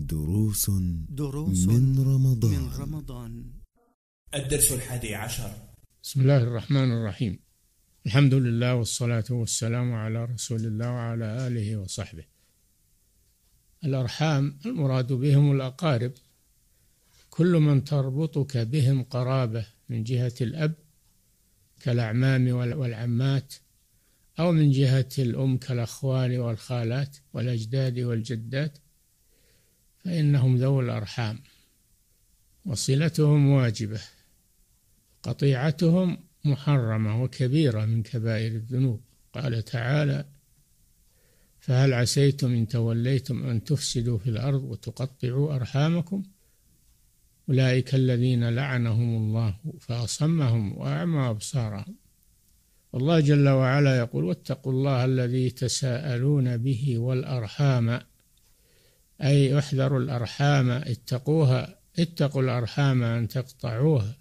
دروس دروس من رمضان. من رمضان. الدرس الحادي عشر. بسم الله الرحمن الرحيم. الحمد لله والصلاة والسلام على رسول الله وعلى آله وصحبه. الأرحام المراد بهم الأقارب. كل من تربطك بهم قرابة من جهة الأب كالأعمام والعمات أو من جهة الأم كالأخوال والخالات والأجداد والجدات فإنهم ذو الأرحام. وصلتهم واجبة. قطيعتهم محرمة وكبيرة من كبائر الذنوب. قال تعالى فهل عسيتم إن توليتم أن تفسدوا في الأرض وتقطعوا أرحامكم؟ أولئك الذين لعنهم الله فأصمهم وأعمى أبصارهم. والله جل وعلا يقول واتقوا الله الذي تساءلون به والأرحام. أي احذروا الأرحام اتقوها اتقوا الأرحام أن تقطعوها.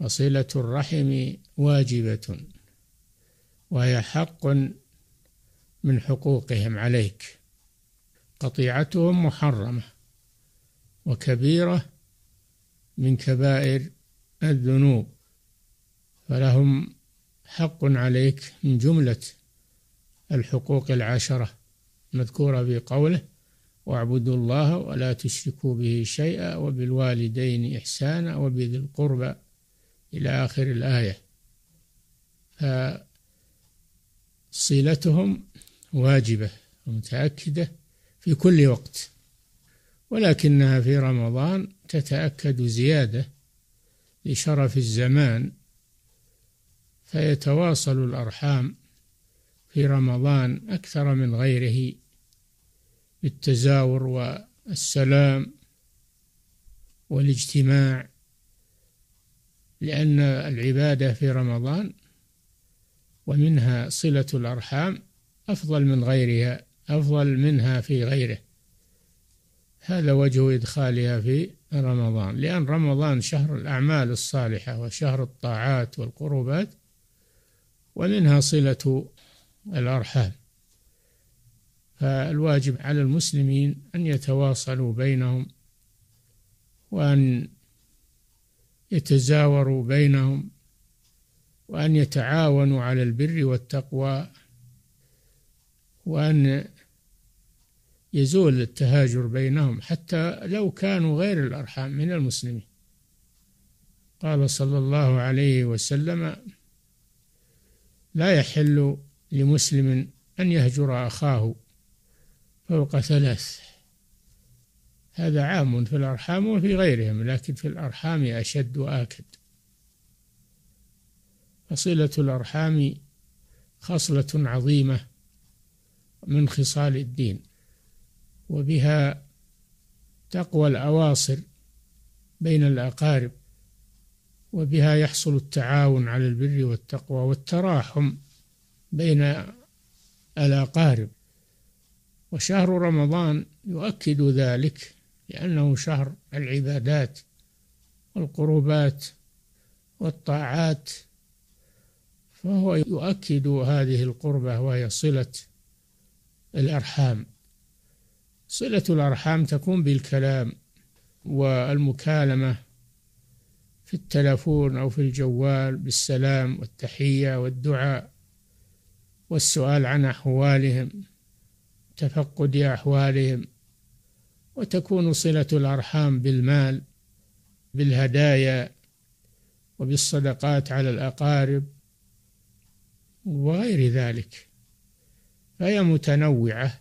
وصلة الرحم واجبة وهي حق من حقوقهم عليك. قطيعتهم محرمة وكبيرة من كبائر الذنوب. فلهم حق عليك من جملة الحقوق العشرة مذكورة في قوله واعبدوا الله ولا تشركوا به شيئا وبالوالدين إحسانا وبذي القربى إلى آخر الآية. فصلتهم واجبة ومتأكدة في كل وقت ولكنها في رمضان تتأكد زيادة لشرف الزمان فيتواصل الأرحام في رمضان أكثر من غيره. بالتزاور والسلام والاجتماع لأن العبادة في رمضان ومنها صلة الأرحام أفضل من غيرها أفضل منها في غيره. هذا وجه إدخالها في رمضان لأن رمضان شهر الأعمال الصالحة وشهر الطاعات والقربات ومنها صلة الأرحام. فالواجب على المسلمين أن يتواصلوا بينهم وأن يتزاوروا بينهم وأن يتعاونوا على البر والتقوى وأن يزول التهاجر بينهم حتى لو كانوا غير الأرحام من المسلمين. قال صلى الله عليه وسلم لا يحل لمسلم أن يهجر أخاه فوق ثلاث. هذا عام في الأرحام وفي غيرهم لكن في الأرحام أشد وآكد. فصلة الأرحام خصلة عظيمة من خصال الدين وبها تقوى الأواصر بين الأقارب وبها يحصل التعاون على البر والتقوى والتراحم بين الأقارب. وشهر رمضان يؤكد ذلك لأنه شهر العبادات والقربات والطاعات فهو يؤكد هذه القربة وهي صلة الأرحام. صلة الأرحام تكون بالكلام والمكالمة في التلفون أو في الجوال بالسلام والتحية والدعاء والسؤال عن أحوالهم. تفقد أحوالهم وتكون صلة الأرحام بالمال بالهدايا وبالصدقات على الأقارب وغير ذلك. فهي متنوعة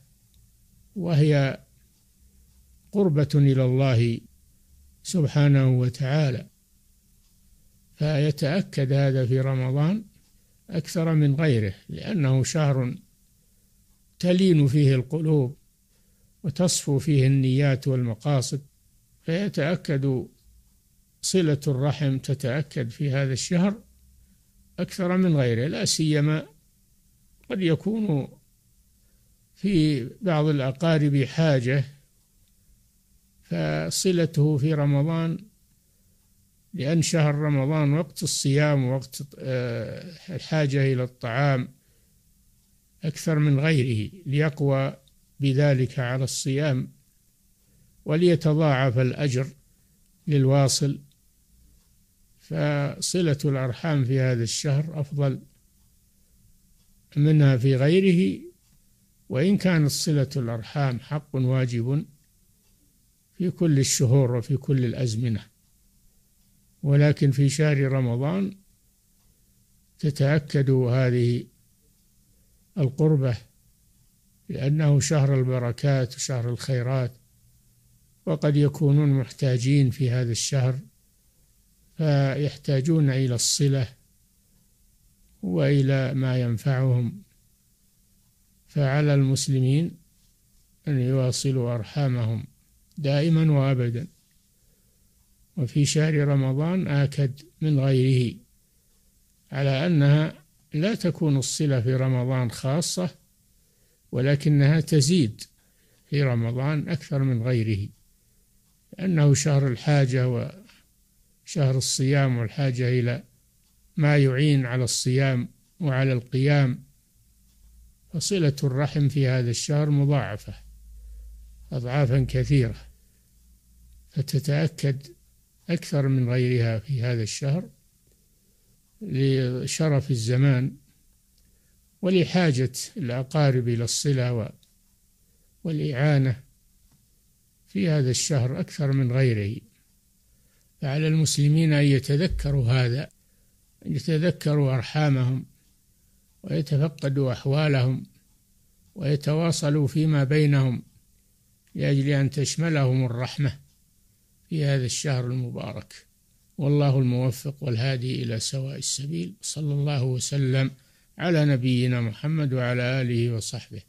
وهي قربة إلى الله سبحانه وتعالى. فيتأكد هذا في رمضان أكثر من غيره لأنه شهر تلين فيه القلوب وتصفو فيه النيات والمقاصد فيتأكد صلة الرحم تتأكد في هذا الشهر أكثر من غيره لا سيما قد يكون في بعض الأقارب حاجة فصلته في رمضان لأن شهر رمضان وقت الصيام ووقت آه، الحاجة إلى الطعام أكثر من غيره ليقوى بذلك على الصيام وليتضاعف الأجر للواصل. فصلة الأرحام في هذا الشهر أفضل منها في غيره وإن كانت صلة الأرحام حق واجب في كل الشهور وفي كل الأزمنة. ولكن في شهر رمضان تتأكد هذه القربة لأنه شهر البركات وشهر الخيرات وقد يكونون محتاجين في هذا الشهر فيحتاجون إلى الصلة وإلى ما ينفعهم. فعلى المسلمين أن يواصلوا أرحامهم دائما وأبدا. وفي شهر رمضان آكد من غيره على أنها لا تكون الصلة في رمضان خاصة ولكنها تزيد في رمضان أكثر من غيره لأنه شهر الحاجة وشهر الصيام والحاجة إلى ما يعين على الصيام وعلى القيام فصلة الرحم في هذا الشهر مضاعفة أضعافا كثيرة فتتأكد أكثر من غيرها في هذا الشهر. لشرف الزمان ولحاجة الأقارب إلى الصلة والإعانة في هذا الشهر أكثر من غيره. فعلى المسلمين أن يتذكروا هذا أن يتذكروا أرحامهم ويتفقدوا أحوالهم ويتواصلوا فيما بينهم لأجل أن تشملهم الرحمة في هذا الشهر المبارك. والله الموفق والهادي إلى سواء السبيل. صلى الله وسلم على نبينا محمد وعلى آله وصحبه.